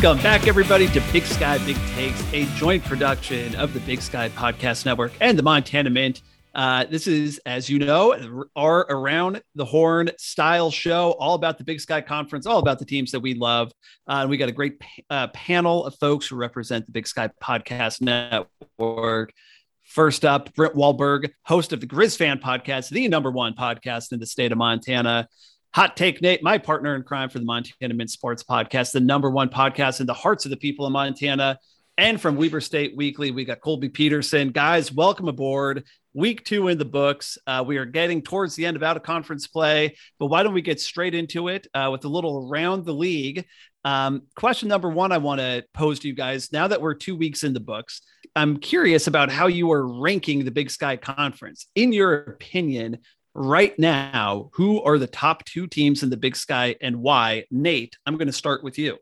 Welcome back, everybody, to Big Sky Big Takes, a joint production of the Big Sky Podcast Network and the Montana Mint. Uh, this is, as you know, our Around the Horn style show, all about the Big Sky Conference, all about the teams that we love. Uh, and we got a great uh, panel of folks who represent the Big Sky Podcast Network. First up, Brent Wahlberg, host of the Grizz Fan Podcast, the number one podcast in the state of Montana. Hot Take Nate, my partner in crime for the Montana Mint Sports Podcast, the number one podcast in the hearts of the people of Montana. And from Weber State Weekly, we got Colby Peterson. Guys, welcome aboard. Week two in the books. Uh, we are getting towards the end of out of conference play, but why don't we get straight into it uh, with a little around the league? Um, question number one I want to pose to you guys now that we're two weeks in the books, I'm curious about how you are ranking the Big Sky Conference. In your opinion, right now, who are the top two teams in the Big Sky and why? Nate, I'm going to start with you.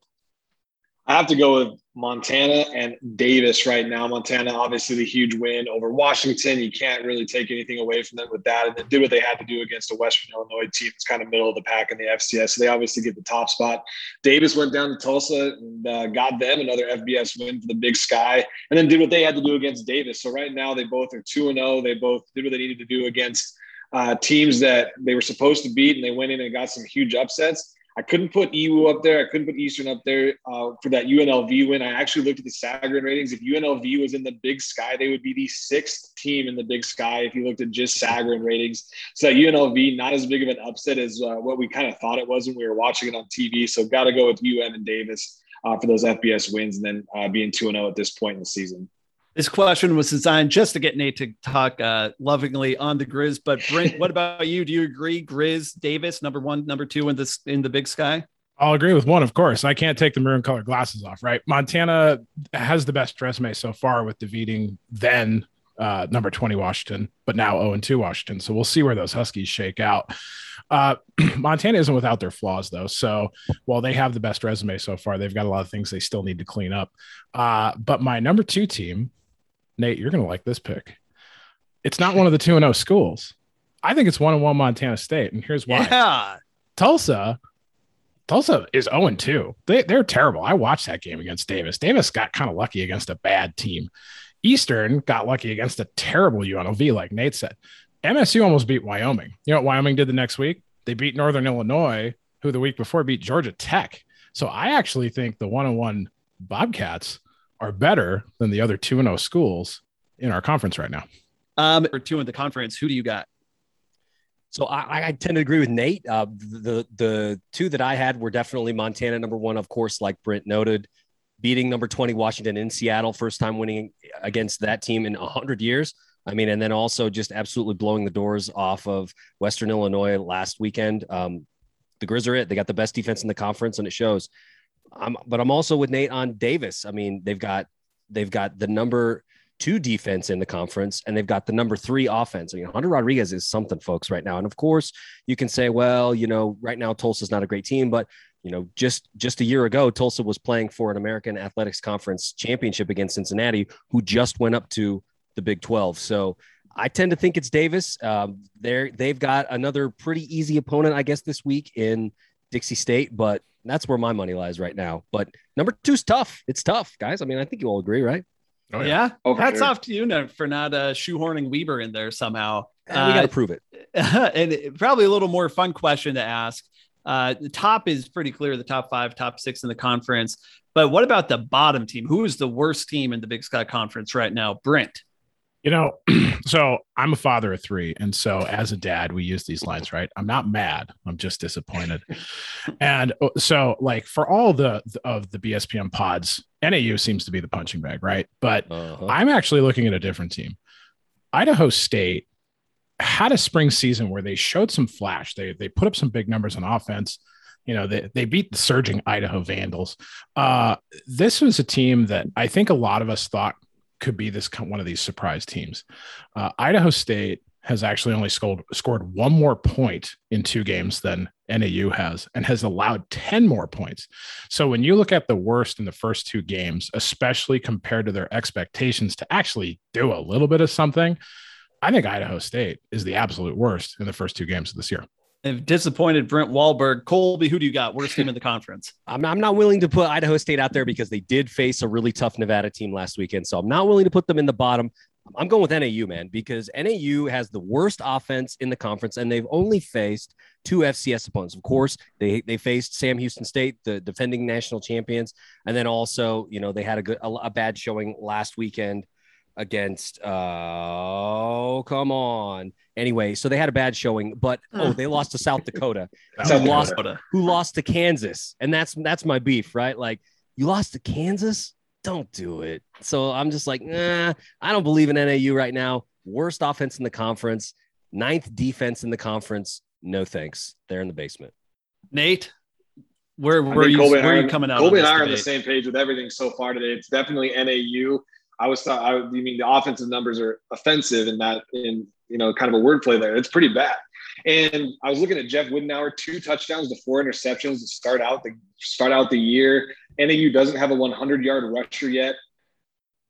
I have to go with Montana and Davis right now. Montana, obviously, the huge win over Washington. You can't really take anything away from them with that. And then do what they had to do against a Western Illinois team that's kind of middle of the pack in the FCS. So they obviously get the top spot. Davis went down to Tulsa and uh, got them another FBS win for the Big Sky, and then did what they had to do against Davis. So right now, they both are 2 0. They both did what they needed to do against uh, teams that they were supposed to beat, and they went in and got some huge upsets. I couldn't put EWU up there. I couldn't put Eastern up there uh, for that UNLV win. I actually looked at the Sagarin ratings. If UNLV was in the Big Sky, they would be the sixth team in the Big Sky. If you looked at just Sagarin ratings, so UNLV not as big of an upset as uh, what we kind of thought it was when we were watching it on TV. So got to go with UM and Davis uh, for those FBS wins, and then uh, being two and zero oh at this point in the season. This question was designed just to get Nate to talk uh, lovingly on the Grizz. But Brent, what about you? Do you agree? Grizz, Davis, number one, number two in this in the Big Sky. I'll agree with one, of course. I can't take the maroon color glasses off, right? Montana has the best resume so far with defeating then uh, number 20 Washington, but now 0 2 Washington. So we'll see where those Huskies shake out. Uh, Montana isn't without their flaws, though. So while they have the best resume so far, they've got a lot of things they still need to clean up. Uh, but my number two team Nate, you're going to like this pick. It's not one of the 2 0 schools. I think it's 1 and 1 Montana State. And here's why. Yeah. Tulsa, Tulsa is 0 2. They, they're terrible. I watched that game against Davis. Davis got kind of lucky against a bad team. Eastern got lucky against a terrible UNLV, like Nate said. MSU almost beat Wyoming. You know what Wyoming did the next week? They beat Northern Illinois, who the week before beat Georgia Tech. So I actually think the one on one Bobcats are better than the other 2 and 0 schools in our conference right now. Um, or two in the conference. Who do you got? So I, I tend to agree with Nate. Uh, the the two that I had were definitely Montana number one, of course, like Brent noted, beating number twenty Washington in Seattle, first time winning against that team in hundred years. I mean, and then also just absolutely blowing the doors off of Western Illinois last weekend. Um, the Grizz are it. They got the best defense in the conference, and it shows. I'm, but I'm also with Nate on Davis. I mean, they've got they've got the number two defense in the conference, and they've got the number three offense. I mean, Hunter Rodriguez is something, folks, right now. And of course, you can say, well, you know, right now Tulsa's not a great team, but you know, just just a year ago, Tulsa was playing for an American Athletics Conference championship against Cincinnati, who just went up to the Big 12. So I tend to think it's Davis. Um, they're they've got another pretty easy opponent, I guess, this week in Dixie State, but that's where my money lies right now. But number two's tough. It's tough, guys. I mean, I think you all agree, right? Oh, yeah. yeah? Oh, Hats sure. off to you for not uh, shoehorning Weber in there somehow. Uh, we got to prove it. and probably a little more fun question to ask. Uh, the top is pretty clear the top five, top six in the conference. But what about the bottom team? Who is the worst team in the Big Sky Conference right now? Brent. You know, so I'm a father of three. And so as a dad, we use these lines, right? I'm not mad. I'm just disappointed. and uh, so like for all the of the BSPN pods, NAU seems to be the punching bag, right? But uh-huh. I'm actually looking at a different team. Idaho State had a spring season where they showed some flash. They they put up some big numbers on offense. You know, they, they beat the surging Idaho Vandals. Uh, this was a team that I think a lot of us thought could be this one of these surprise teams. Uh, Idaho State has actually only scored scored one more point in two games than NAU has, and has allowed ten more points. So when you look at the worst in the first two games, especially compared to their expectations to actually do a little bit of something, I think Idaho State is the absolute worst in the first two games of this year. Disappointed Brent Wahlberg. Colby, who do you got? Worst team in the conference? I'm not, I'm not willing to put Idaho State out there because they did face a really tough Nevada team last weekend. So I'm not willing to put them in the bottom. I'm going with NAU, man, because NAU has the worst offense in the conference, and they've only faced two FCS opponents. Of course, they they faced Sam Houston State, the defending national champions, and then also, you know, they had a good a, a bad showing last weekend against. Uh, oh, come on. Anyway, so they had a bad showing, but oh, they lost to South Dakota, South who lost Dakota. who lost to Kansas, and that's that's my beef, right? Like you lost to Kansas don't do it. So I'm just like, nah, I don't believe in NAU right now. Worst offense in the conference, ninth defense in the conference. No thanks. They're in the basement. Nate, where, where, are you, Colby where and are you coming out? Colby and I are on the same page with everything so far today. It's definitely NAU. I was thought I you mean the offensive numbers are offensive in that in you know kind of a wordplay there. It's pretty bad. And I was looking at Jeff Widenauer, two touchdowns to four interceptions to start out the start out the year. NAU doesn't have a 100 yard rusher yet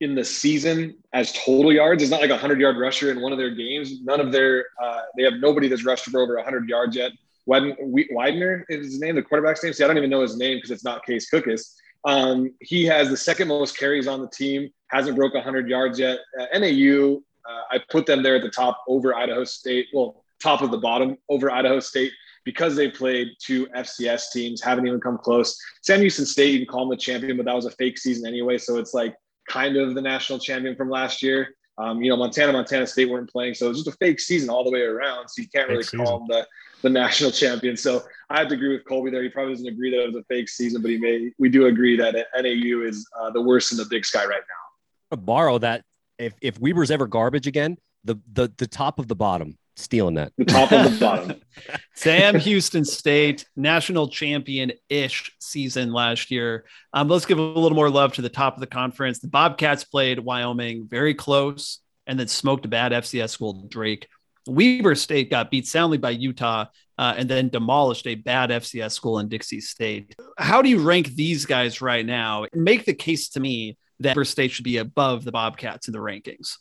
in the season as total yards. It's not like a 100 yard rusher in one of their games. None of their uh, they have nobody that's rushed for over 100 yards yet. Widen, Widener is his name, the quarterback's name. See, I don't even know his name because it's not Case Cookus. Um, he has the second most carries on the team, hasn't broke 100 yards yet. Uh, NAU, uh, I put them there at the top over Idaho State. Well, top of the bottom over Idaho State because they played two FCS teams, haven't even come close. Sam Houston State, you can call them the champion, but that was a fake season anyway. So it's like kind of the national champion from last year. Um, you know, Montana, Montana State weren't playing, so it was just a fake season all the way around. So you can't really Fake call them the, the national champion. So I have to agree with Colby there. He probably doesn't agree that it was a fake season, but he may. We do agree that NAU is uh, the worst in the Big Sky right now. To borrow that, if if Weber's ever garbage again, the the the top of the bottom, stealing that. The top and the bottom. Sam Houston State, national champion ish season last year. Um, let's give a little more love to the top of the conference. The Bobcats played Wyoming very close and then smoked a bad FCS school, Drake. Weber State got beat soundly by Utah uh, and then demolished a bad FCS school in Dixie State. How do you rank these guys right now? Make the case to me that Weber State should be above the Bobcats in the rankings.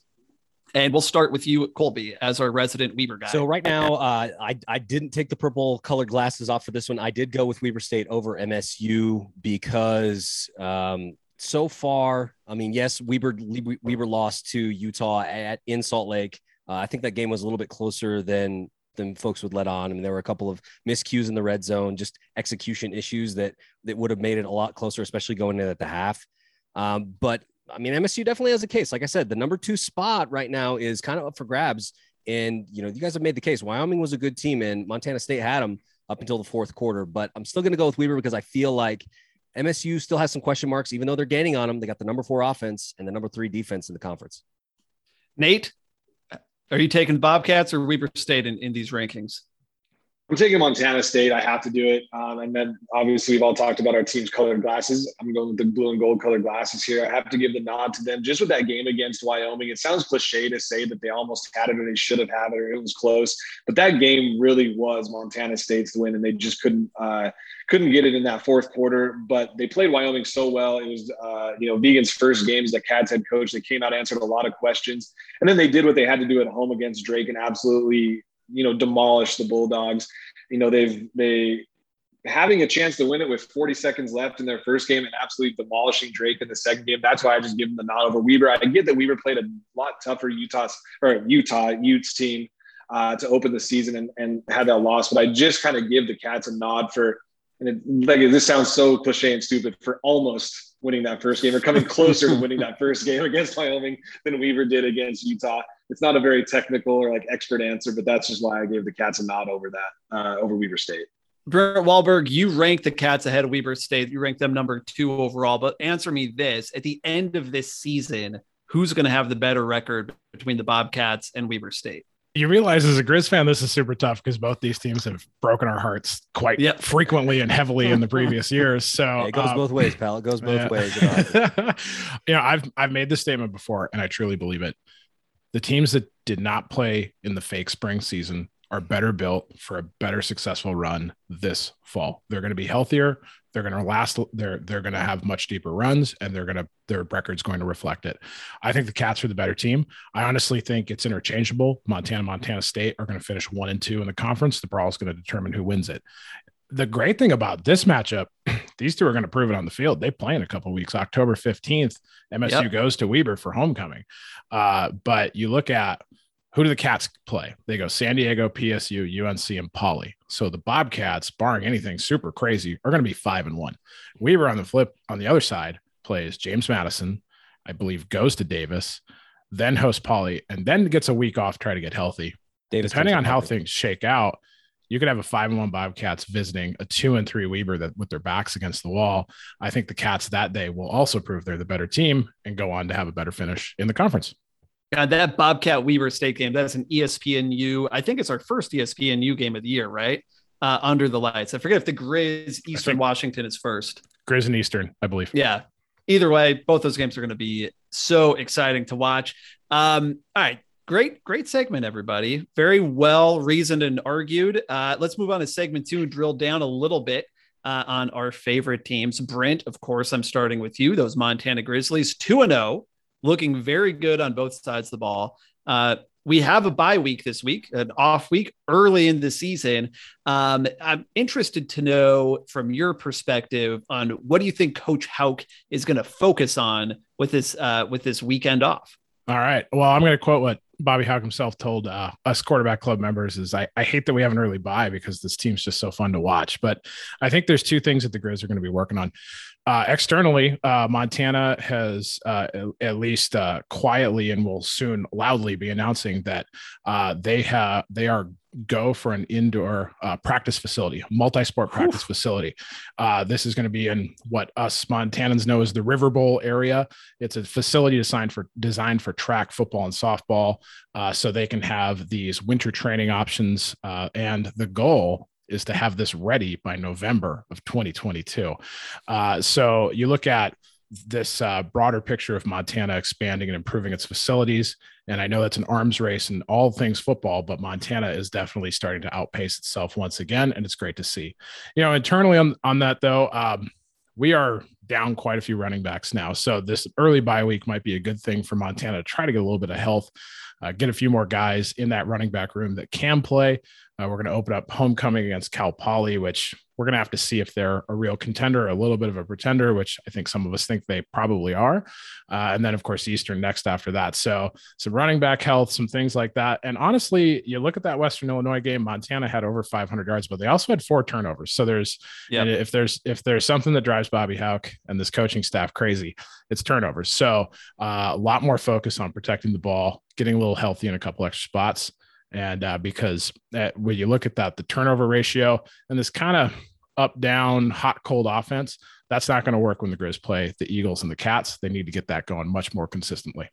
And we'll start with you, Colby, as our resident Weber guy. So right now, uh, I I didn't take the purple colored glasses off for this one. I did go with Weber State over MSU because um, so far, I mean, yes, Weber Weber lost to Utah at in Salt Lake. Uh, I think that game was a little bit closer than than folks would let on. I mean, there were a couple of miscues in the red zone, just execution issues that that would have made it a lot closer, especially going in at the half. Um, but I mean, MSU definitely has a case. Like I said, the number two spot right now is kind of up for grabs. And, you know, you guys have made the case. Wyoming was a good team and Montana State had them up until the fourth quarter. But I'm still going to go with Weber because I feel like MSU still has some question marks, even though they're gaining on them. They got the number four offense and the number three defense in the conference. Nate, are you taking Bobcats or Weber State in, in these rankings? I'm taking Montana State. I have to do it. Um, and then obviously we've all talked about our team's colored glasses. I'm going with the blue and gold colored glasses here. I have to give the nod to them just with that game against Wyoming. It sounds cliche to say that they almost had it or they should have had it or it was close, but that game really was Montana State's win, and they just couldn't uh, couldn't get it in that fourth quarter. But they played Wyoming so well. It was uh, you know Vigen's first game as the Cats head coach. They came out answered a lot of questions, and then they did what they had to do at home against Drake and absolutely you know demolish the bulldogs you know they've they having a chance to win it with 40 seconds left in their first game and absolutely demolishing Drake in the second game. That's why I just give them the nod over Weber. I get that Weber played a lot tougher Utah's or Utah Utes team uh, to open the season and, and had that loss, but I just kind of give the Cats a nod for and it, like this sounds so cliche and stupid for almost winning that first game or coming closer to winning that first game against Wyoming than Weber did against Utah. It's not a very technical or like expert answer, but that's just why I gave the Cats a nod over that uh, over Weber State. Brent Wahlberg, you ranked the Cats ahead of Weber State. You ranked them number two overall. But answer me this: at the end of this season, who's going to have the better record between the Bobcats and Weber State? You realize as a Grizz fan, this is super tough because both these teams have broken our hearts quite Yep. frequently and heavily in the previous years. So Hey, it goes um, both ways, pal. It goes both yeah. ways. you know, I've I've made this statement before, and I truly believe it. The teams that did not play in the fake spring season are better built for a better successful run this fall. They're going to be healthier. They're going to last. They're they're going to have much deeper runs, and they're going to their record's going to reflect it. I think the Cats are the better team. I honestly think it's interchangeable. Montana, Montana State are going to finish one and two in the conference. The brawl is going to determine who wins it. The great thing about this matchup, these two are going to prove it on the field. They play in a couple weeks. October fifteenth, MSU yep. goes to Weber for homecoming. Uh, but you look at who do the Cats play? They go San Diego, PSU, UNC, and Poly. So the Bobcats, barring anything super crazy, are going to be five and one. Weber on the flip on the other side plays James Madison, I believe, goes to Davis, then hosts Poly, and then gets a week off, try to get healthy. Davis Depending on how things shake out, you could have a five and one Bobcats visiting a two and three Weber that with their backs against the wall. I think the Cats that day will also prove they're the better team and go on to have a better finish in the conference. God, that Bobcat Weber State game, that's an ESPNU. I think it's our first ESPNU game of the year, right? Uh, under the lights. I forget if the Grizz Eastern Washington is first. Grizz and Eastern, I believe. Yeah. Either way, both those games are going to be so exciting to watch. Um, all right. Great, great segment, everybody. Very well reasoned and argued. Uh, let's move on to segment two and drill down a little bit uh, on our favorite teams. Brent, of course, I'm starting with you. Those Montana Grizzlies, 2 and 0 looking very good on both sides of the ball. Uh, we have a bye week this week, an off week early in the season. Um, I'm interested to know from your perspective on what do you think Coach Hauck is going to focus on with this uh, with this weekend off. All right. Well, I'm going to quote what Bobby Hauck himself told uh, us quarterback club members is I, I hate that we have an early bye because this team's just so fun to watch. But I think there's two things that the Grizz are going to be working on. Uh, externally, uh, Montana has uh, at least uh, quietly and will soon loudly be announcing that uh, they have they are go for an indoor uh, practice facility, multi-sport practice Oof. facility. this is going to be in what us Montanans know as the River Bowl area. It's a facility designed for designed for track, football, and softball, so they can have these winter training options. and the goal is to have this ready by November of 2022. Uh, so you look at this uh, broader picture of Montana expanding and improving its facilities. And I know that's an arms race in all things football, but Montana is definitely starting to outpace itself once again. And it's great to see. You know, internally on, on that, though, um, we are down quite a few running backs now. So this early bye week might be a good thing for Montana to try to get a little bit of health, uh, get a few more guys in that running back room that can play. Uh, we're going to open up homecoming against Cal Poly, which we're going to have to see if they're a real contender, a little bit of a pretender, which I think some of us think they probably are. Uh, and then, of course, Eastern next after that. So, some running back health, some things like that. And honestly, you look at that Western Illinois game. Montana had over 500 yards, but they also had four turnovers. So there's, yeah. if there's if there's something that drives Bobby Hauck and this coaching staff crazy, it's turnovers. So uh, a lot more focus on protecting the ball, getting a little healthy in a couple extra spots. And uh, because uh, when you look at that, the turnover ratio and this kind of up down hot cold offense, that's not going to work when the Grizz play the Eagles and the Cats. They need to get that going much more consistently.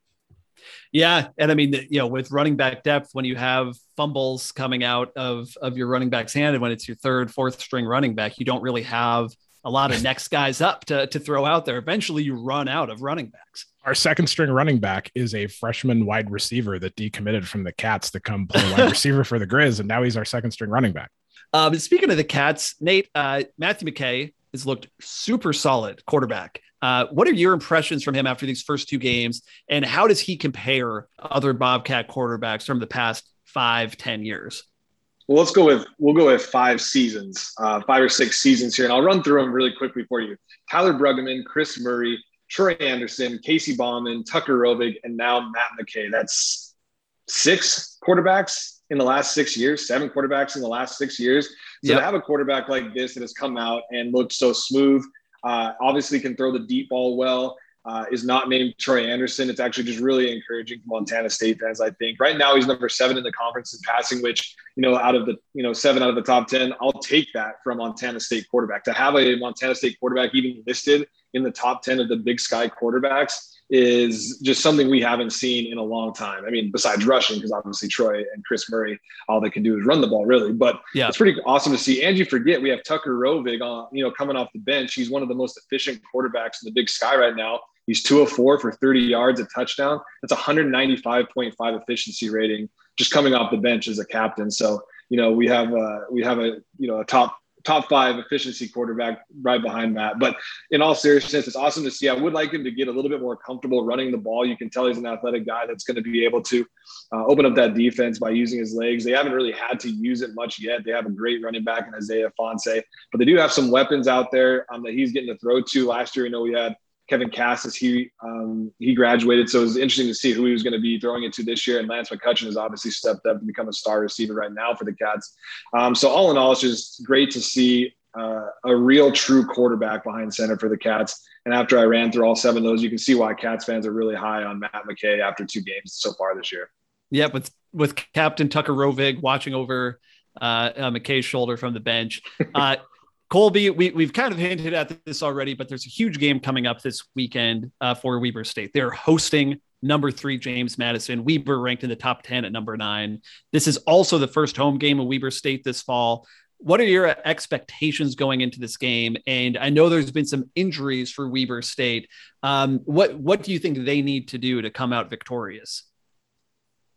Yeah, and I mean, you know, with running back depth, when you have fumbles coming out of of your running back's hand, and when it's your third, fourth string running back, you don't really have a lot of next guys up to, to throw out there. Eventually, you run out of running backs. Our second string running back is a freshman wide receiver that decommitted from the Cats to come play wide receiver for the Grizz, and now he's our second string running back. Um, speaking of the Cats, Nate, uh, Matthew McKay has looked super solid quarterback. Uh, what are your impressions from him after these first two games, and how does he compare other Bobcat quarterbacks from the past five, ten years? Well, let's go with we'll go with five seasons, uh, five or six seasons here, and I'll run through them really quickly for you. Tyler Bruggman, Chris Murray, Troy Anderson, Casey Bauman, Tucker Rovig, and now Matt McKay. That's six quarterbacks in the last six years, seven quarterbacks in the last six years. So yep. to have a quarterback like this that has come out and looked so smooth, uh, obviously can throw the deep ball well uh, is not named Troy Anderson. It's actually just really encouraging for Montana State fans. I think right now he's number seven in the conference in passing, which you know out of the you know seven out of the top ten, I'll take that from Montana State quarterback. To have a Montana State quarterback even listed in the top ten of the Big Sky quarterbacks is just something we haven't seen in a long time. I mean, besides rushing, because obviously Troy and Chris Murray, all they can do is run the ball, really. But yeah. it's pretty awesome to see. And you forget we have Tucker Rovig on, you know, coming off the bench. He's one of the most efficient quarterbacks in the Big Sky right now. He's two of four for 30 yards, a touchdown. That's 195.5 efficiency rating just coming off the bench as a captain. So, you know, we have a, we have a you know a top top five efficiency quarterback right behind Matt. But in all seriousness, it's awesome to see. I would like him to get a little bit more comfortable running the ball. You can tell he's an athletic guy that's going to be able to uh, open up that defense by using his legs. They haven't really had to use it much yet. They have a great running back in Isaiah Ifanse, but they do have some weapons out there um, that he's getting to throw to. Last year, you know, we had Kevin Kassis, he um, he graduated, so it was interesting to see who he was going to be throwing it to this year. And Lance McCutcheon has obviously stepped up and become a star receiver right now for the Cats. Um, so all in all, it's just great to see uh, a real true quarterback behind center for the Cats. And after I ran through all seven of those, you can see why Cats fans are really high on Matt McKay after two games so far this year. Yeah, with with Captain Tucker Rovig watching over uh, McKay's shoulder from the bench. Uh, Colby, we, we've kind of hinted at this already, but there's a huge game coming up this weekend uh, for Weber State. They're hosting number three James Madison. Weber ranked in the top 10 at number nine. This is also the first home game of Weber State this fall. What are your expectations going into this game? And I know there's been some injuries for Weber State. Um, what what do you think they need to do to come out victorious?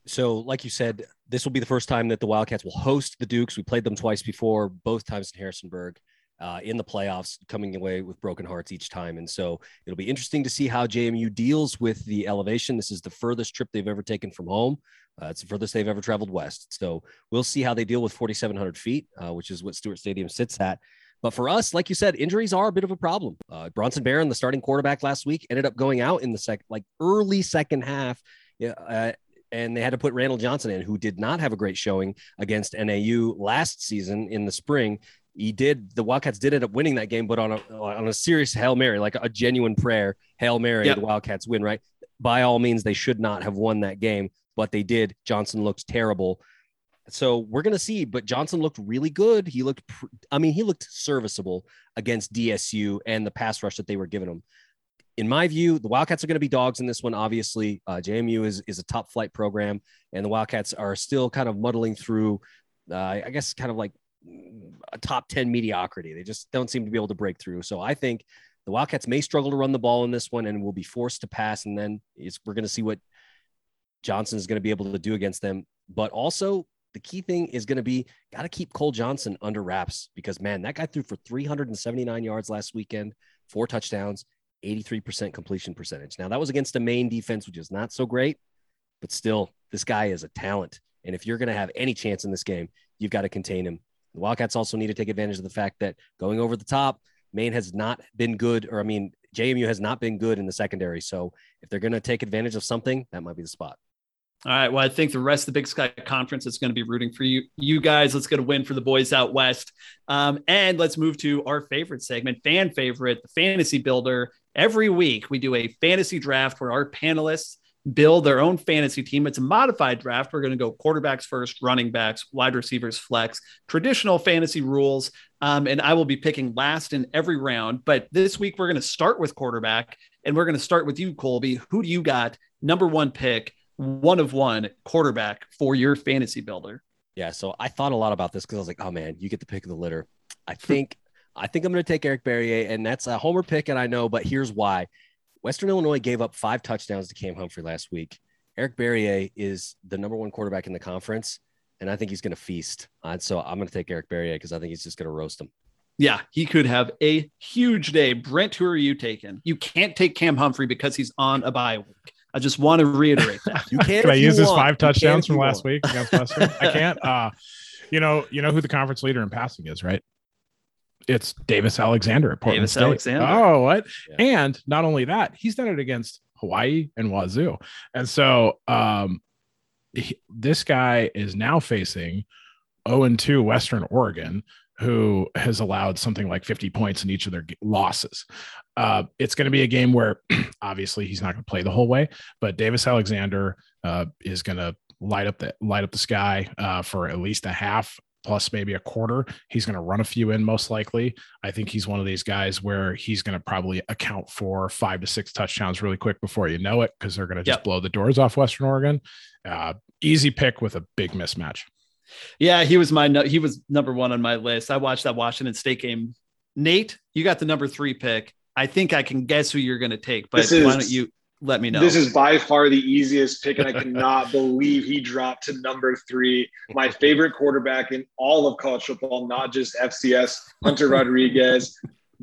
So, like you said, this will be the first time that the Wildcats will host the Dukes. We played them twice before, both times in Harrisonburg uh, in the playoffs, coming away with broken hearts each time. And so it'll be interesting to see how JMU deals with the elevation. This is the furthest trip they've ever taken from home. Uh, it's the furthest they've ever traveled west. So we'll see how they deal with 4,700 feet, uh, which is what Stewart Stadium sits at. But for us, like you said, injuries are a bit of a problem. Uh, Bronson Barron, the starting quarterback last week, ended up going out in the second, like early second half. Uh, and they had to put Randall Johnson in, who did not have a great showing against NAU last season in the spring he did the Wildcats did end up winning that game, but on a on a serious hail mary, like a genuine prayer, hail mary, yep. the Wildcats win. Right, by all means, they should not have won that game, but they did. Johnson looked terrible, so we're gonna see. But Johnson looked really good. He looked, I mean, he looked serviceable against DSU and the pass rush that they were giving him. In my view, the Wildcats are going to be dogs in this one. Obviously, uh, JMU is is a top flight program, and the Wildcats are still kind of muddling through. Uh, I guess kind of like a top 10 mediocrity. They just don't seem to be able to break through. So I think the Wildcats may struggle to run the ball in this one and will be forced to pass. And then we're going to see what Johnson is going to be able to do against them. But also, the key thing is going to be got to keep Cole Johnson under wraps because, man, that guy threw for 379 yards last weekend, four touchdowns, 83% completion percentage. Now, that was against a Maine defense, which is not so great, but still, this guy is a talent. And if you're going to have any chance in this game, you've got to contain him the Wildcats also need to take advantage of the fact that going over the top, Maine has not been good, or I mean, JMU has not been good in the secondary. So if they're going to take advantage of something, that might be the spot. All right. Well, I think the rest of the Big Sky Conference is going to be rooting for you, you guys. Let's get a win for the boys out west, um, and let's move to our favorite segment, fan favorite, the Fantasy Builder. Every week we do a fantasy draft where our panelists build their own fantasy team. It's a modified draft. We're going to go quarterbacks first, running backs, wide receivers, flex, traditional fantasy rules. Um, and I will be picking last in every round. But this week, we're going to start with quarterback and we're going to start with you, Colby. Who do you got? Number one pick, one of one quarterback for your fantasy builder. Yeah. So I thought a lot about this because I was like, oh man, you get the pick of the litter. I think. I think I'm going to take Eric Barriere, and that's a homer pick, and I know, but here's why. Western Illinois gave up five touchdowns to Cam Humphrey last week. Eric Barriere is the number one quarterback in the conference, and I think he's going to feast. Uh, so I'm going to take Eric Barriere because I think he's just going to roast him. Yeah, he could have a huge day. Brent, who are you taking? You can't take Cam Humphrey because he's on a bye week. I just want to reiterate that. You can't. Can I use his five touchdowns from last want. week against Western? I can't. Uh, you know, you know who the conference leader in passing is, right? It's Davis Alexander at Portland Davis State. Alexander. Oh, what? Yeah. And not only that, he's done it against Hawaii and Wazoo. And so um, he, this guy is now facing 0 2 Western Oregon, who has allowed something like 50 points in each of their losses. Uh, it's going to be a game where obviously he's not going to play the whole way, but Davis Alexander uh, is going to light up the light up the sky uh, for at least a half plus maybe a quarter. He's going to run a few in most likely. I think he's one of these guys where he's going to probably account for five to six touchdowns really quick before you know it because they're going to just yep. blow the doors off Western Oregon. Uh, easy pick with a big mismatch. Yeah, he was my he was number one on my list. I watched that Washington State game. Nate, you got the number three pick. I think I can guess who you're going to take, but is, why don't you? Let me know. This is by far the easiest pick, and I cannot believe he dropped to number three. My favorite quarterback in all of college football, not just FCS, Hunter Rodriguez,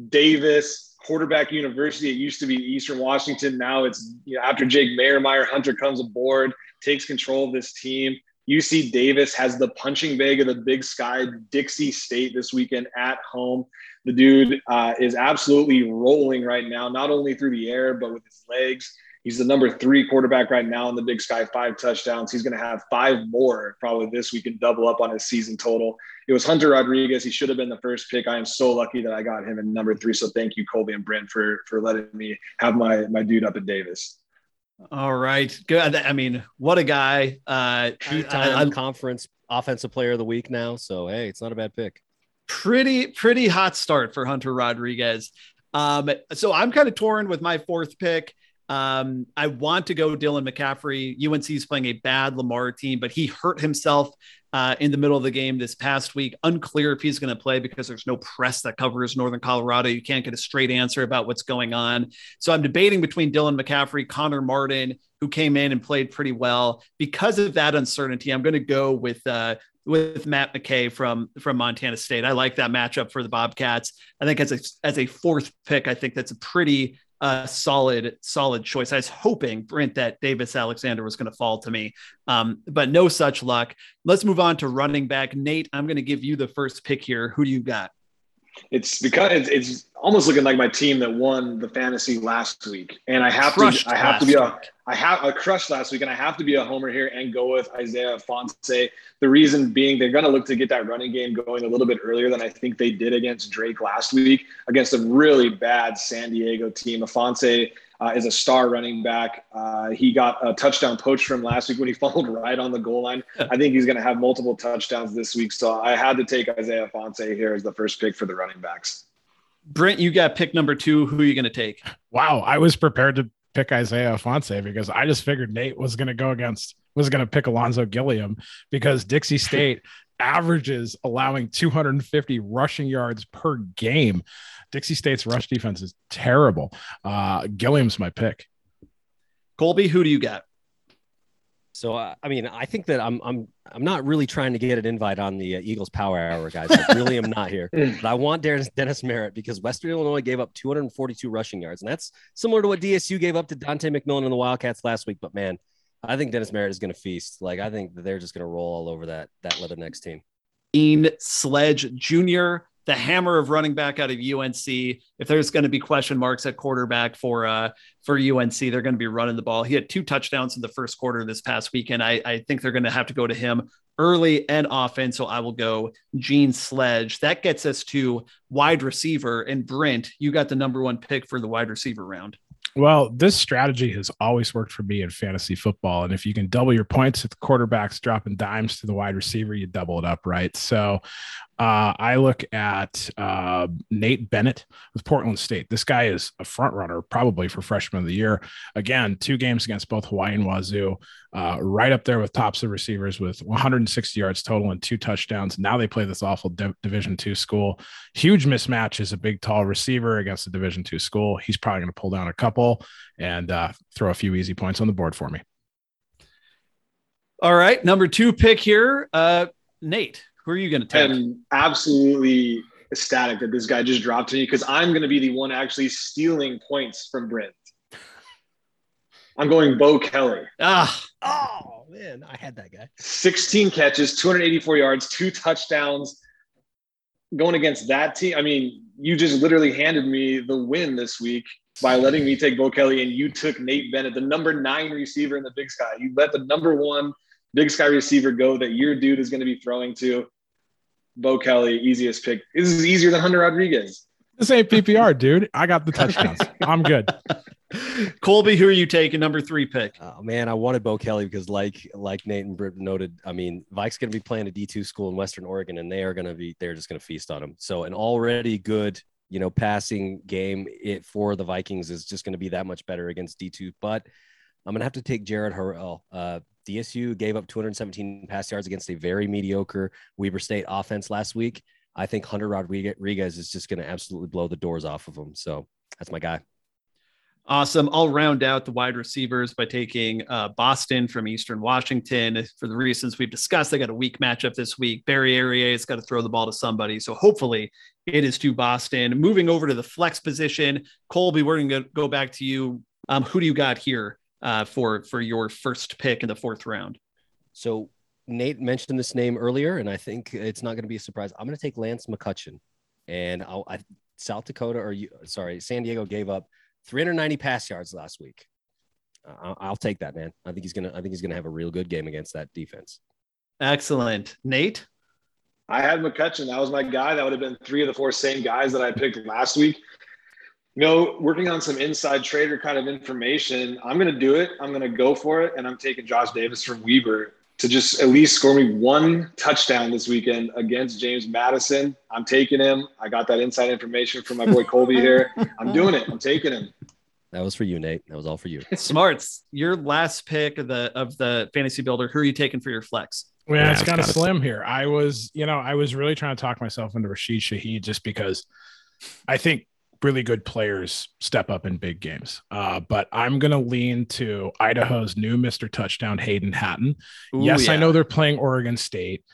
Davis, quarterback university. It used to be Eastern Washington. Now it's you know, after Jake Mayermeyer, Hunter comes aboard, takes control of this team. UC Davis has the punching bag of the Big Sky, Dixie State this weekend at home. The dude uh, is absolutely rolling right now, not only through the air, but with his legs. He's the number three quarterback right now in the Big Sky, five touchdowns. He's going to have five more probably this week and double up on his season total. It was Hunter Rodriguez. He should have been the first pick. I am so lucky that I got him in number three. So thank you, Colby and Brent, for for letting me have my my dude up at Davis. All right, good. I mean, what a guy! Uh, Two-time conference offensive player of the week now. So hey, it's not a bad pick. Pretty pretty hot start for Hunter Rodriguez. Um, so I'm kind of torn with my fourth pick. Um, I want to go Dylan McCaffrey. UNC is playing a bad Lamar team, but he hurt himself uh, in the middle of the game this past week. Unclear if he's going to play because there's no press that covers Northern Colorado. You can't get a straight answer about what's going on. So I'm debating between Dylan McCaffrey, Connor Martin, who came in and played pretty well. Because of that uncertainty, I'm going to go with uh, with Matt McKay from from Montana State. I like that matchup for the Bobcats. I think as a as a fourth pick, I think that's a pretty a solid, solid choice. I was hoping, Brent, that Davis Alexander was going to fall to me, um, but no such luck. Let's move on to running back. Nate, I'm going to give you the first pick here. Who do you got? It's because it's, it's almost looking like my team that won the fantasy last week, and I have crushed to I have to be a I have a crush last week, and I have to be a homer here and go with Isaiah Ifanse. The reason being they're going to look to get that running game going a little bit earlier than I think they did against Drake last week against a really bad San Diego team. Ifanse uh, is a star running back. Uh, he got a touchdown poached from last week when he followed right on the goal line. I think he's going to have multiple touchdowns this week. So I had to take Isaiah Ifanse here as the first pick for the running backs. Brent, you got pick number two. Who are you going to take? Wow, I was prepared to pick Isaiah Ifanse because I just figured Nate was going to go against was going to pick Ulonzo Gilliam because Dixie State averages allowing 250 rushing yards per game. Dixie State's rush defense is terrible. Uh, Gilliam's my pick. Colby, who do you got? So uh, I mean, I think that I'm I'm I'm not really trying to get an invite on the uh, Eagles Power Hour, guys. I really am not here, but I want Dennis, Dennis Merritt because Western Illinois gave up 242 rushing yards, and that's similar to what DSU gave up to Dante McMillan and the Wildcats last week. But man, I think Dennis Merritt is going to feast. Like I think that they're just going to roll all over that that Leathernecks team. Gene Sledge Jr the hammer of running back out of UNC. If there's going to be question marks at quarterback for uh, for UNC, they're going to be running the ball. He had two touchdowns in the first quarter this past weekend. I, I think they're going to have to go to him early and often. So I will go Gene Sledge. That gets us to wide receiver. And Brent, you got the number one pick for the wide receiver round. Well, this strategy has always worked for me in fantasy football. And if you can double your points at the quarterbacks dropping dimes to the wide receiver, you double it up, right? So uh, I look at uh, Nate Bennett with Portland State. This guy is a front runner, probably for freshman of the year. Again, two games against both Hawaii and Wazoo, uh, right up there with tops of receivers with 160 yards total and two touchdowns. Now they play this awful Division two school. Huge mismatch is a big, tall receiver against a Division two school. He's probably going to pull down a couple and uh, throw a few easy points on the board for me. All right, number two pick here, uh, Nate. Who are you going to take? I'm absolutely ecstatic that this guy just dropped to me because I'm going to be the one actually stealing points from Brent. I'm going Bo Kelly. Ah, oh man, I had that guy. 16 catches, 284 yards, two touchdowns. Going against that team, I mean, you just literally handed me the win this week by letting me take Bo Kelly, and you took Nate Bennett, the number nine receiver in the Big Sky. You let the number one Big Sky receiver go that your dude is going to be throwing to. Bo Kelly, easiest pick. This is easier than Hunter Rodriguez. This ain't PPR, dude. I got the touchdowns. I'm good. Colby, who are you taking? Number three pick. Oh man, I wanted Bo Kelly because, like, like Nate and Britt noted, I mean, Vike's going to be playing a D two school in Western Oregon, and they are going to be they're just going to feast on him. So, an already good, you know, passing game it for the Vikings is just going to be that much better against D two. But I'm going to have to take Jared Harrell. Uh, DSU gave up 217 pass yards against a very mediocre Weber State offense last week. I think Hunter Rodriguez is just going to absolutely blow the doors off of them. So that's my guy. Awesome. I'll round out the wide receivers by taking uh, Boston from Eastern Washington for the reasons we've discussed. They got a weak matchup this week. Barriere's got to throw the ball to somebody. So hopefully it is to Boston. Moving over to the flex position, Colby, we're going to go back to you. Um, who do you got here uh, for for your first pick in the fourth round? So Nate mentioned this name earlier, and I think it's not going to be a surprise. I'm going to take Lance McCutcheon, and I'll, I, South Dakota or you, sorry, San Diego gave up 390 pass yards last week. Uh, I'll take that, man. I think he's gonna. I think he's gonna have a real good game against that defense. Excellent, Nate. I had McCutcheon. That was my guy. That would have been three of the four same guys that I picked last week. You know, working on some inside trader kind of information, I'm going to do it. I'm going to go for it. And I'm taking Josh Davis from Weber to just at least score me one touchdown this weekend against James Madison. I'm taking him. I got that inside information from my boy Colby here. I'm doing it. I'm taking him. That was for you, Nate. That was all for you. Smarts. Your last pick of the of the fantasy builder. Who are you taking for your flex? Yeah, yeah it's kind of slim here. I was, you know, I was really trying to talk myself into Rashid Shaheed just because I think really good players step up in big games. Uh, but I'm going to lean to Idaho's new Mr. Touchdown, Hayden Hatton. Ooh, yes, yeah. I know they're playing Oregon State,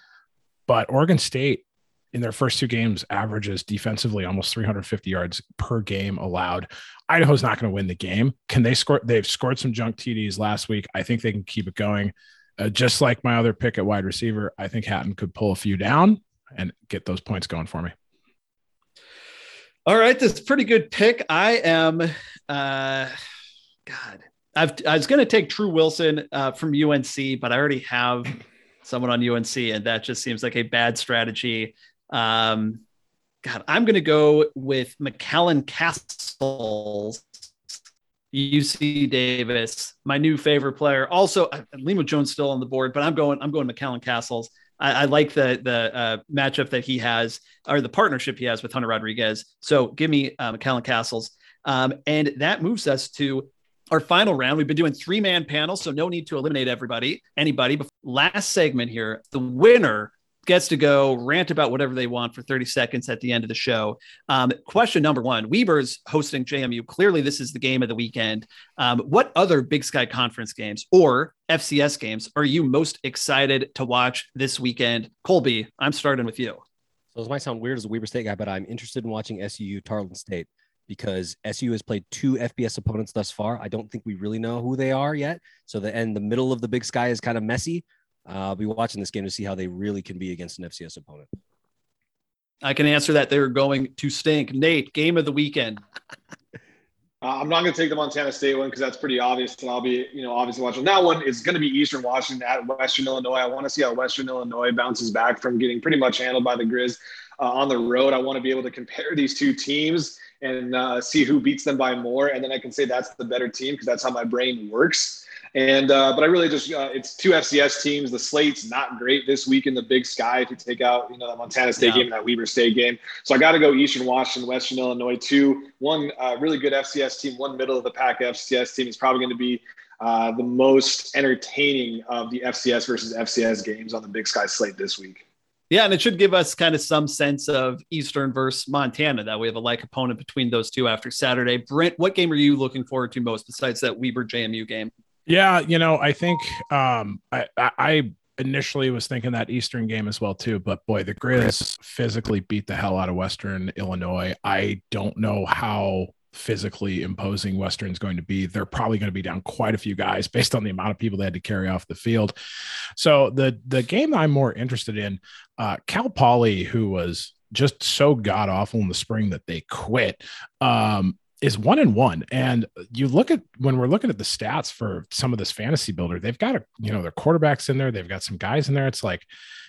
but Oregon State in their first two games averages defensively almost 350 yards per game allowed. Idaho's not going to win the game. Can they score? They've scored some junk TDs last week. I think they can keep it going. Uh, just like my other pick at wide receiver, I think Hatton could pull a few down and get those points going for me. All right, this is a pretty good pick. I am, uh, God, I've, I was going to take True Wilson uh, from UNC, but I already have someone on UNC, and that just seems like a bad strategy. Um, God, I'm going to go with McCallan Castles, UC Davis, my new favorite player. Also, Lima Jones still on the board, but I'm going. I'm going McCallan Castles. I, I like the the uh, matchup that he has or the partnership he has with Hunter Rodriguez. So give me uh, McCallan Castles. Um, and that moves us to our final round. We've been doing three man panels, so no need to eliminate everybody, anybody. Last segment here, the winner gets to go rant about whatever they want for 30 seconds at the end of the show. Um, question number one Weber's hosting JMU. Clearly, this is the game of the weekend. Um, what other Big Sky Conference games or FCS games are you most excited to watch this weekend? Colby, I'm starting with you. So this might sound weird as a Weber State guy, but I'm interested in watching SUU Tarleton State because SU has played two FBS opponents thus far. I don't think we really know who they are yet. So the and the middle of the Big Sky is kind of messy. Uh, I'll be watching this game to see how they really can be against an FCS opponent. I can answer that. They're going to stink. Nate, game of the weekend. Uh, I'm not going to take the Montana State one because that's pretty obvious, and I'll be, you know, obviously watching that one. It's going to be Eastern Washington at Western Illinois. I want to see how Western Illinois bounces back from getting pretty much handled by the Grizz uh, on the road. I want to be able to compare these two teams and uh, see who beats them by more, and then I can say that's the better team because that's how my brain works. And uh, but I really just uh, it's two FCS teams. The slate's not great this week in the Big Sky if you take out you know that Montana State yeah. game and that Weber State game. So I got to go Eastern Washington, Western Illinois. Two, one uh, really good FCS team, one middle of the pack FCS team is probably going to be uh, the most entertaining of the FCS versus FCS games on the Big Sky slate this week. Yeah, and it should give us kind of some sense of Eastern versus Montana that we have a like opponent between those two after Saturday. Brent, what game are you looking forward to most besides that Weber JMU game? Yeah, you know, I think um, I, I initially was thinking that Eastern game as well too, but boy, the Grizz physically beat the hell out of Western Illinois. I don't know how physically imposing Western's going to be. They're probably going to be down quite a few guys based on the amount of people they had to carry off the field. So the the game I'm more interested in, uh, Cal Poly, who was just so god awful in the spring that they quit. Um, is one and one. And you look at when we're looking at the stats for some of this fantasy builder, they've got a, you know, their quarterbacks in there, they've got some guys in there. It's like,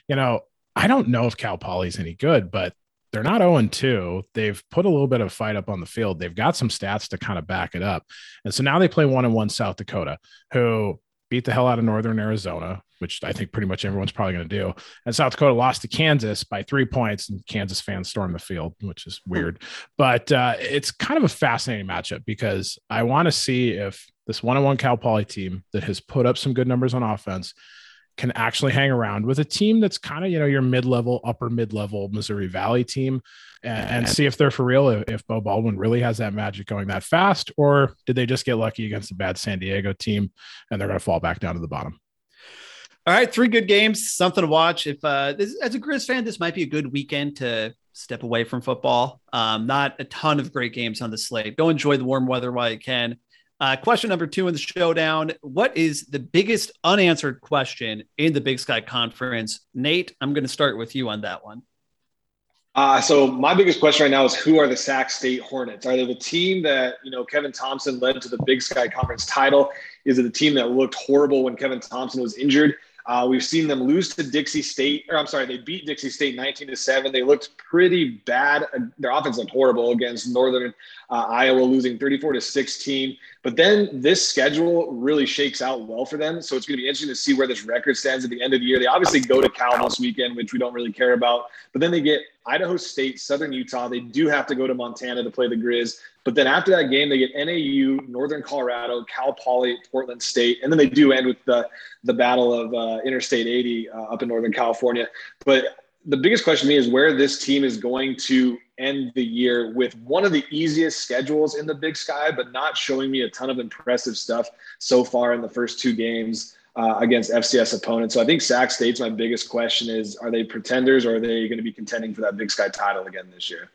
you know, I don't know if Cal Poly's any good, but they're not 0 2. They've put a little bit of fight up on the field. They've got some stats to kind of back it up. And so now they play one and one South Dakota, who beat the hell out of Northern Arizona, which I think pretty much everyone's probably going to do. And South Dakota lost to Kansas by three points, and Kansas fans stormed the field, which is weird. But uh, it's kind of a fascinating matchup because I want to see if this one on one Cal Poly team that has put up some good numbers on offense can actually hang around with a team that's kind of you know your mid-level, upper mid-level Missouri Valley team, and, and see if they're for real. If, if Beau Baldwin really has that magic going that fast, or did they just get lucky against a bad San Diego team and they're going to fall back down to the bottom? All right, three good games, something to watch. If uh, this, as a Grizz fan, this might be a good weekend to step away from football. Um, not a ton of great games on the slate. Go enjoy the warm weather while you can. Uh, question number two in the showdown: What is the biggest unanswered question in the Big Sky Conference? Nate, I'm going to start with you on that one. Uh, so my biggest question right now is who are the Sac State Hornets? Are they the team that you know Kevin Thompson led to the Big Sky Conference title? Is it the team that looked horrible when Kevin Thompson was injured? Uh, we've seen them lose to Dixie State, or I'm sorry, they beat Dixie State 19 to seven. They looked pretty bad. Their offense looked horrible against Northern uh, Iowa, losing 34 to 16. But then this schedule really shakes out well for them. So it's going to be interesting to see where this record stands at the end of the year. They obviously go to Cal this weekend, which we don't really care about. But then they get Idaho State, Southern Utah. They do have to go to Montana to play the Grizz. But then after that game, they get NAU, Northern Colorado, Cal Poly, Portland State, and then they do end with the the battle of uh, Interstate 80 uh, up in Northern California. But the biggest question to me is where this team is going to end the year with one of the easiest schedules in the Big Sky, but not showing me a ton of impressive stuff so far in the first two games. Uh, against FCS opponents. So I think Sac State's my biggest question is are they pretenders or are they going to be contending for that Big Sky title again this year?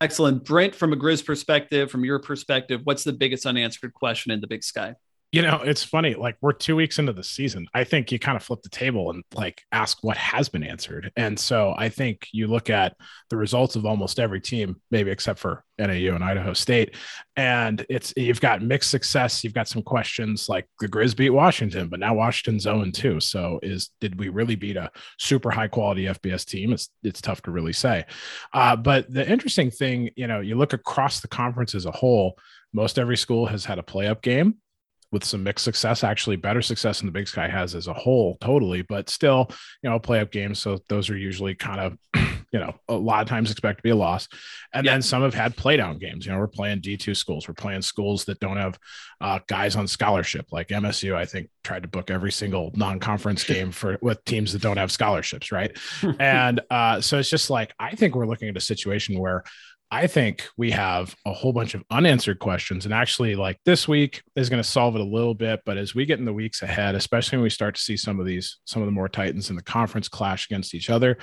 Excellent. Brint, from a Grizz perspective, from your perspective, what's the biggest unanswered question in the Big Sky? You know, it's funny. Like we're two weeks into the season. I think you kind of flip the table and like ask what has been answered. And so I think you look at the results of almost every team, maybe except for NAU and Idaho State, and it's you've got mixed success. You've got some questions like the Grizz beat Washington, but now Washington's 0 2. So is did we really beat a super high quality FBS team? It's it's tough to really say. Uh, but the interesting thing, you know, you look across the conference as a whole. Most every school has had a play up game with some mixed success, actually better success than the Big Sky has as a whole, totally. But still, you know, play up games. So those are usually kind of, you know, a lot of times expect to be a loss. And yeah. then some have had play down games. You know, we're playing D2 schools, we're playing schools that don't have uh, guys on scholarship, like MSU, I think tried to book every single non conference game for with teams that don't have scholarships. Right. and uh, so it's just like, I think we're looking at a situation where I think we have a whole bunch of unanswered questions. And actually, like this week is going to solve it a little bit. But as we get in the weeks ahead, especially when we start to see some of these, some of the more Titans in the conference clash against each other,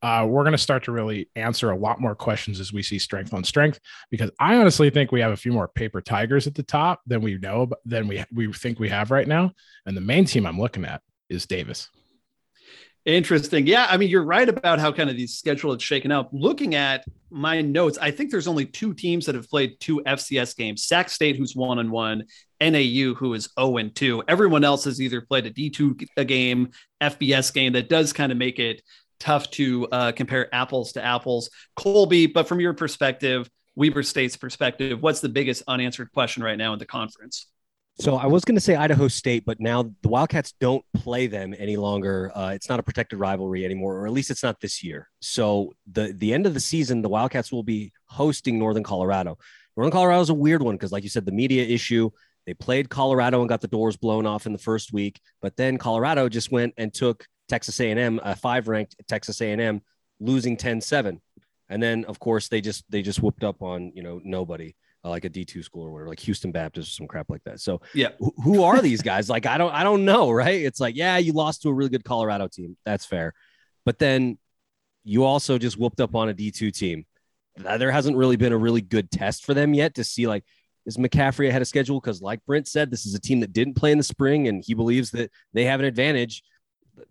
uh, we're going to start to really answer a lot more questions as we see strength on strength. Because I honestly think we have a few more paper tigers at the top than we know, than we, we think we have right now. And the main team I'm looking at is Davis. Interesting. Yeah. I mean, you're right about how kind of these schedule is shaken up. Looking at my notes, I think there's only two teams that have played two FCS games Sac State, who's one and one, NAU, who is 0 and 2. Everyone else has either played a D2 a game, FBS game. That does kind of make it tough to uh, compare apples to apples. Colby, but from your perspective, Weber State's perspective, what's the biggest unanswered question right now in the conference? So I was going to say Idaho State, but now the Wildcats don't play them any longer. Uh, it's not a protected rivalry anymore, or at least it's not this year. So the the end of the season, the Wildcats will be hosting Northern Colorado. Northern Colorado is a weird one because, like you said, the media issue. They played Colorado and got the doors blown off in the first week, but then Colorado just went and took Texas A&M, a five ranked Texas A&M, losing 10-7. and then of course they just they just whooped up on you know nobody uh, like a D2 school or whatever, like Houston Baptist or some crap like that. So yeah, wh- who are these guys? like, I don't, I don't know. Right. It's like, yeah, you lost to a really good Colorado team. That's fair. But then you also just whooped up on a D2 team. There hasn't really been a really good test for them yet to see like, is McCaffrey ahead of schedule? Because like Brint said, this is a team that didn't play in the spring and he believes that they have an advantage.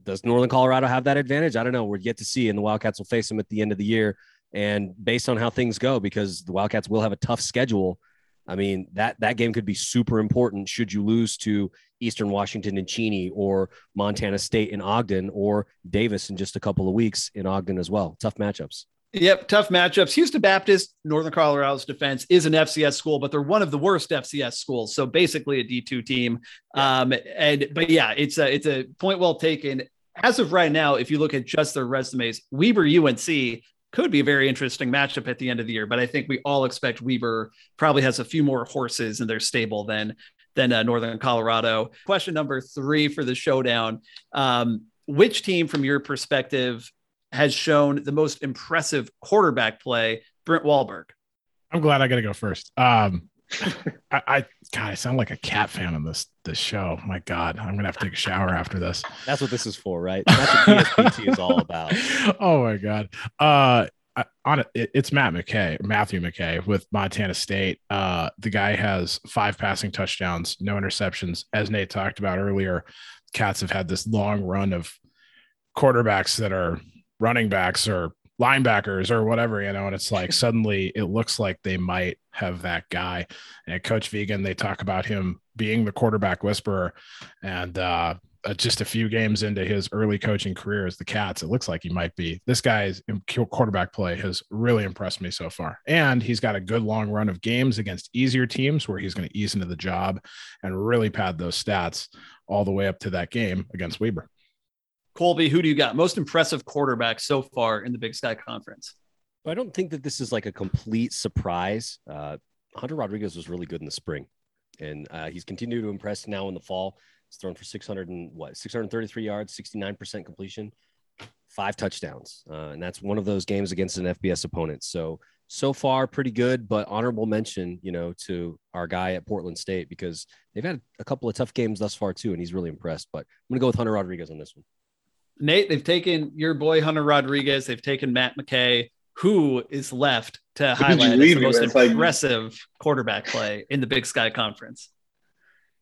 Does Northern Colorado have that advantage? I don't know. We're yet to see, and the Wildcats will face them at the end of the year. And based on how things go, because the Wildcats will have a tough schedule, I mean that that game could be super important. Should you lose to Eastern Washington and Cheney, or Montana State in Ogden, or Davis in just a couple of weeks in Ogden as well? Tough matchups. Yep, tough matchups. Houston Baptist, Northern Colorado's defense is an FCS school, but they're one of the worst FCS schools. So basically a D2 team. Yeah. Um, and but yeah, it's a it's a point well taken. As of right now, if you look at just their resumes, Weber UNC could be a very interesting matchup at the end of the year. But I think we all expect Weber probably has a few more horses in their stable than than uh, Northern Colorado. Question number three for the showdown: um, Which team, from your perspective, has shown the most impressive quarterback play? Brint Wahlberg. I'm glad I got to go first. Um, I, I God, I sound like a cat fan on this this show. My God, I'm gonna have to take a shower after this. That's what this is for, right? That's what BSPN is all about. Oh my God. Uh, I, on it, it's Matt McKay, Matthew McKay with Montana State. Uh, the guy has five passing touchdowns, no interceptions. As Nate talked about earlier, Cats have had this long run of quarterbacks that are running backs or linebackers or whatever, you know, and it's like suddenly it looks like they might have that guy. And Coach Vigen, they talk about him being the quarterback whisperer. And uh, uh, just a few games into his early coaching career as the Cats, it looks like he might be. This guy's quarterback play has really impressed me so far. And he's got a good long run of games against easier teams where he's going to ease into the job and really pad those stats all the way up to that game against Weber. Colby, who do you got? Most impressive quarterback so far in the Big Sky Conference? I don't think that this is like a complete surprise. Uh, Hunter Rodriguez was really good in the spring, and uh, he's continued to impress now in the fall. He's thrown for 600 and what 633 yards, 69% completion, five touchdowns, uh, and that's one of those games against an FBS opponent. So so far pretty good, but honorable mention, you know, to our guy at Portland State because they've had a couple of tough games thus far too, and he's really impressed. But I'm gonna go with Hunter Rodriguez on this one. Nate, they've taken your boy Hunter Rodriguez. They've taken Matt McKay. Who is left to highlight as the most impressive like... quarterback play in the Big Sky Conference?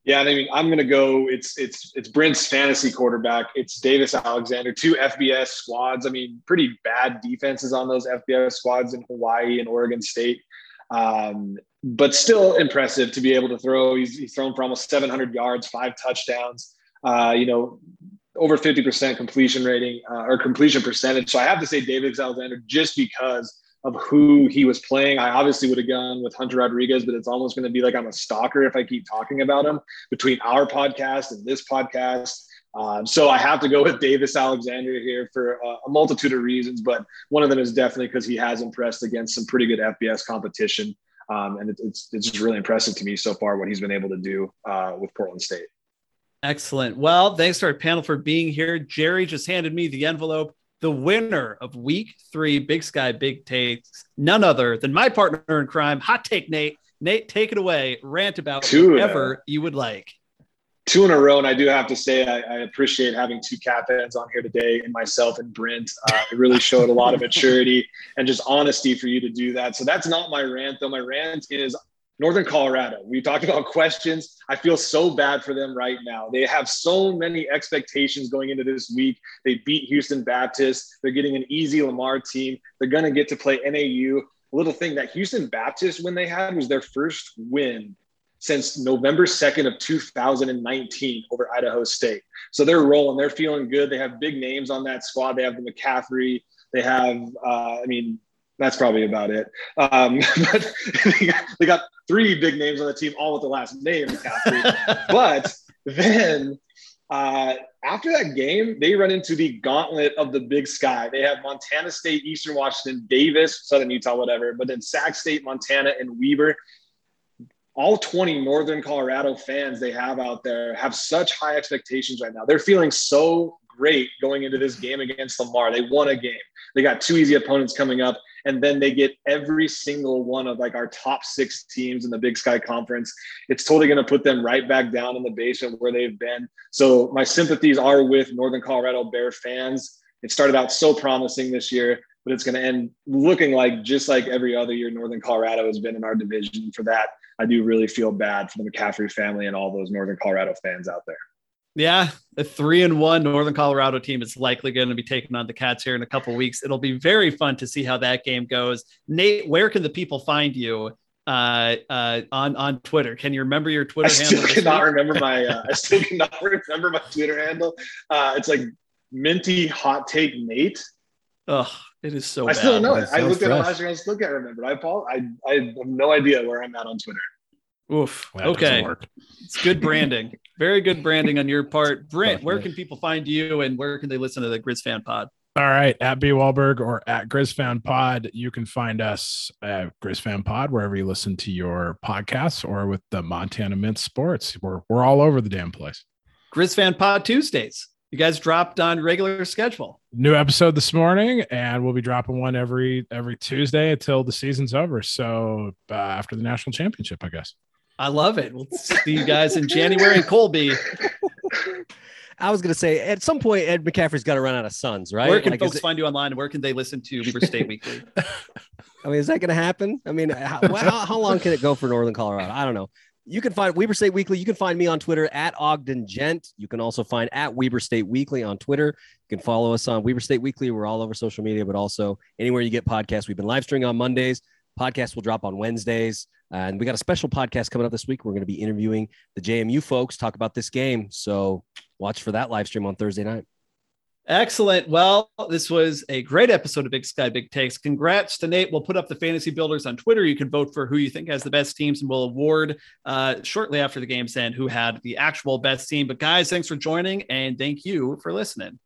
Yeah, I mean, I'm gonna go. It's it's it's Brint's fantasy quarterback. It's Davis Alexander. Two FBS squads. I mean, pretty bad defenses on those FBS squads in Hawaii and Oregon State, um, but still impressive to be able to throw. He's, he's thrown for almost 700 yards, five touchdowns. Uh, you know, over 50% completion rating uh, or completion percentage. So I have to say Davis Alexander just because of who he was playing. I obviously would have gone with Hunter Rodriguez, but it's almost going to be like I'm a stalker if I keep talking about him between our podcast and this podcast. Um, so I have to go with Davis Alexander here for a, a multitude of reasons, but one of them is definitely because he has impressed against some pretty good FBS competition. Um, and it, it's, it's just really impressive to me so far what he's been able to do uh, with Portland State. Excellent. Well, thanks to our panel for being here. Jerry just handed me the envelope. The winner of week three, Big Sky Big Takes, none other than my partner in crime, Hot Take Nate. Nate, take it away. Rant about two, whatever you would like. Two in a row, and I do have to say I, I appreciate having two cat fans on here today, and myself and Brint. Uh, it really showed a lot of maturity and just honesty for you to do that. So that's not my rant, though. My rant is Northern Colorado. We talked about questions. I feel so bad for them right now. They have so many expectations going into this week. They beat Houston Baptist. They're getting an easy Lamar team. They're going to get to play NAU. A little thing that Houston Baptist, when they had, was their first win since November 2nd of 2019 over Idaho State. So they're rolling. They're feeling good. They have big names on that squad. They have the McCaffrey. They have, uh, I mean, that's probably about it. Um, but they got, they got, three big names on the team, all with the last name McCaffrey. but then uh, after that game, they run into the gauntlet of the Big Sky. They have Montana State, Eastern Washington, Davis, Southern Utah, whatever, but then Sac State, Montana, and Weber. All 20 Northern Colorado fans they have out there have such high expectations right now. They're feeling so great going into this game against Lamar. They won a game. They got two easy opponents coming up and then they get every single one of like our top six teams in the Big Sky Conference. It's totally going to put them right back down in the basement where they've been. So my sympathies are with Northern Colorado Bear fans. It started out so promising this year, but it's going to end looking like just like every other year Northern Colorado has been in our division. For that, I do really feel bad for the McCaffrey family and all those Northern Colorado fans out there. Yeah, a three and one Northern Colorado team is likely going to be taking on the Cats here in a couple weeks. It'll be very fun to see how that game goes. Nate, where can the people find you uh, uh, on on Twitter? Can you remember your Twitter I handle? Still cannot remember my. Uh, I still cannot remember my Twitter handle. Uh, it's like Minty Hot Take Nate. Oh, it is so. I bad. still know it. I looked fresh. at it last year. I still can't remember. I I I have no idea where I'm at on Twitter. Oof. okay. It's good branding. Very good branding on your part. Brint, where can people find you and where can they listen to the Griz Fan Pod? All right, at B Wahlberg or at GrizFan Pod, you can find us at GrizFan Pod wherever you listen to your podcasts or with the Montana Mint Sports. We're we're all over the damn place. GrizFan Pod Tuesdays. You guys dropped on regular schedule. New episode this morning, and we'll be dropping one every every Tuesday until the season's over. So uh, after the national championship, I guess. I love it. We'll see you guys in January in Colby. I was going to say at some point Ed McCaffrey's got to run out of sons, right? Where can Like, folks it- find you online? Where can they listen to Weber State Weekly? I mean, is that going to happen? I mean, how, how, how long can it go for Northern Colorado? I don't know. You can find Weber State Weekly. You can find me on Twitter at Ogden Gent. You can also find at Weber State Weekly on Twitter. You can follow us on Weber State Weekly. We're all over social media, but also anywhere you get podcasts. We've been live streaming on Mondays. Podcasts will drop on Wednesdays. And we got a special podcast coming up this week. We're going to be interviewing the JMU folks, talk about this game. So watch for that live stream on Thursday night. Excellent. Well, this was a great episode of Big Sky Big Takes. Congrats to Nate. We'll put up the fantasy builders on Twitter. You can vote for who you think has the best teams, and we'll award uh, shortly after the game's end who had the actual best team. But guys, thanks for joining, and thank you for listening.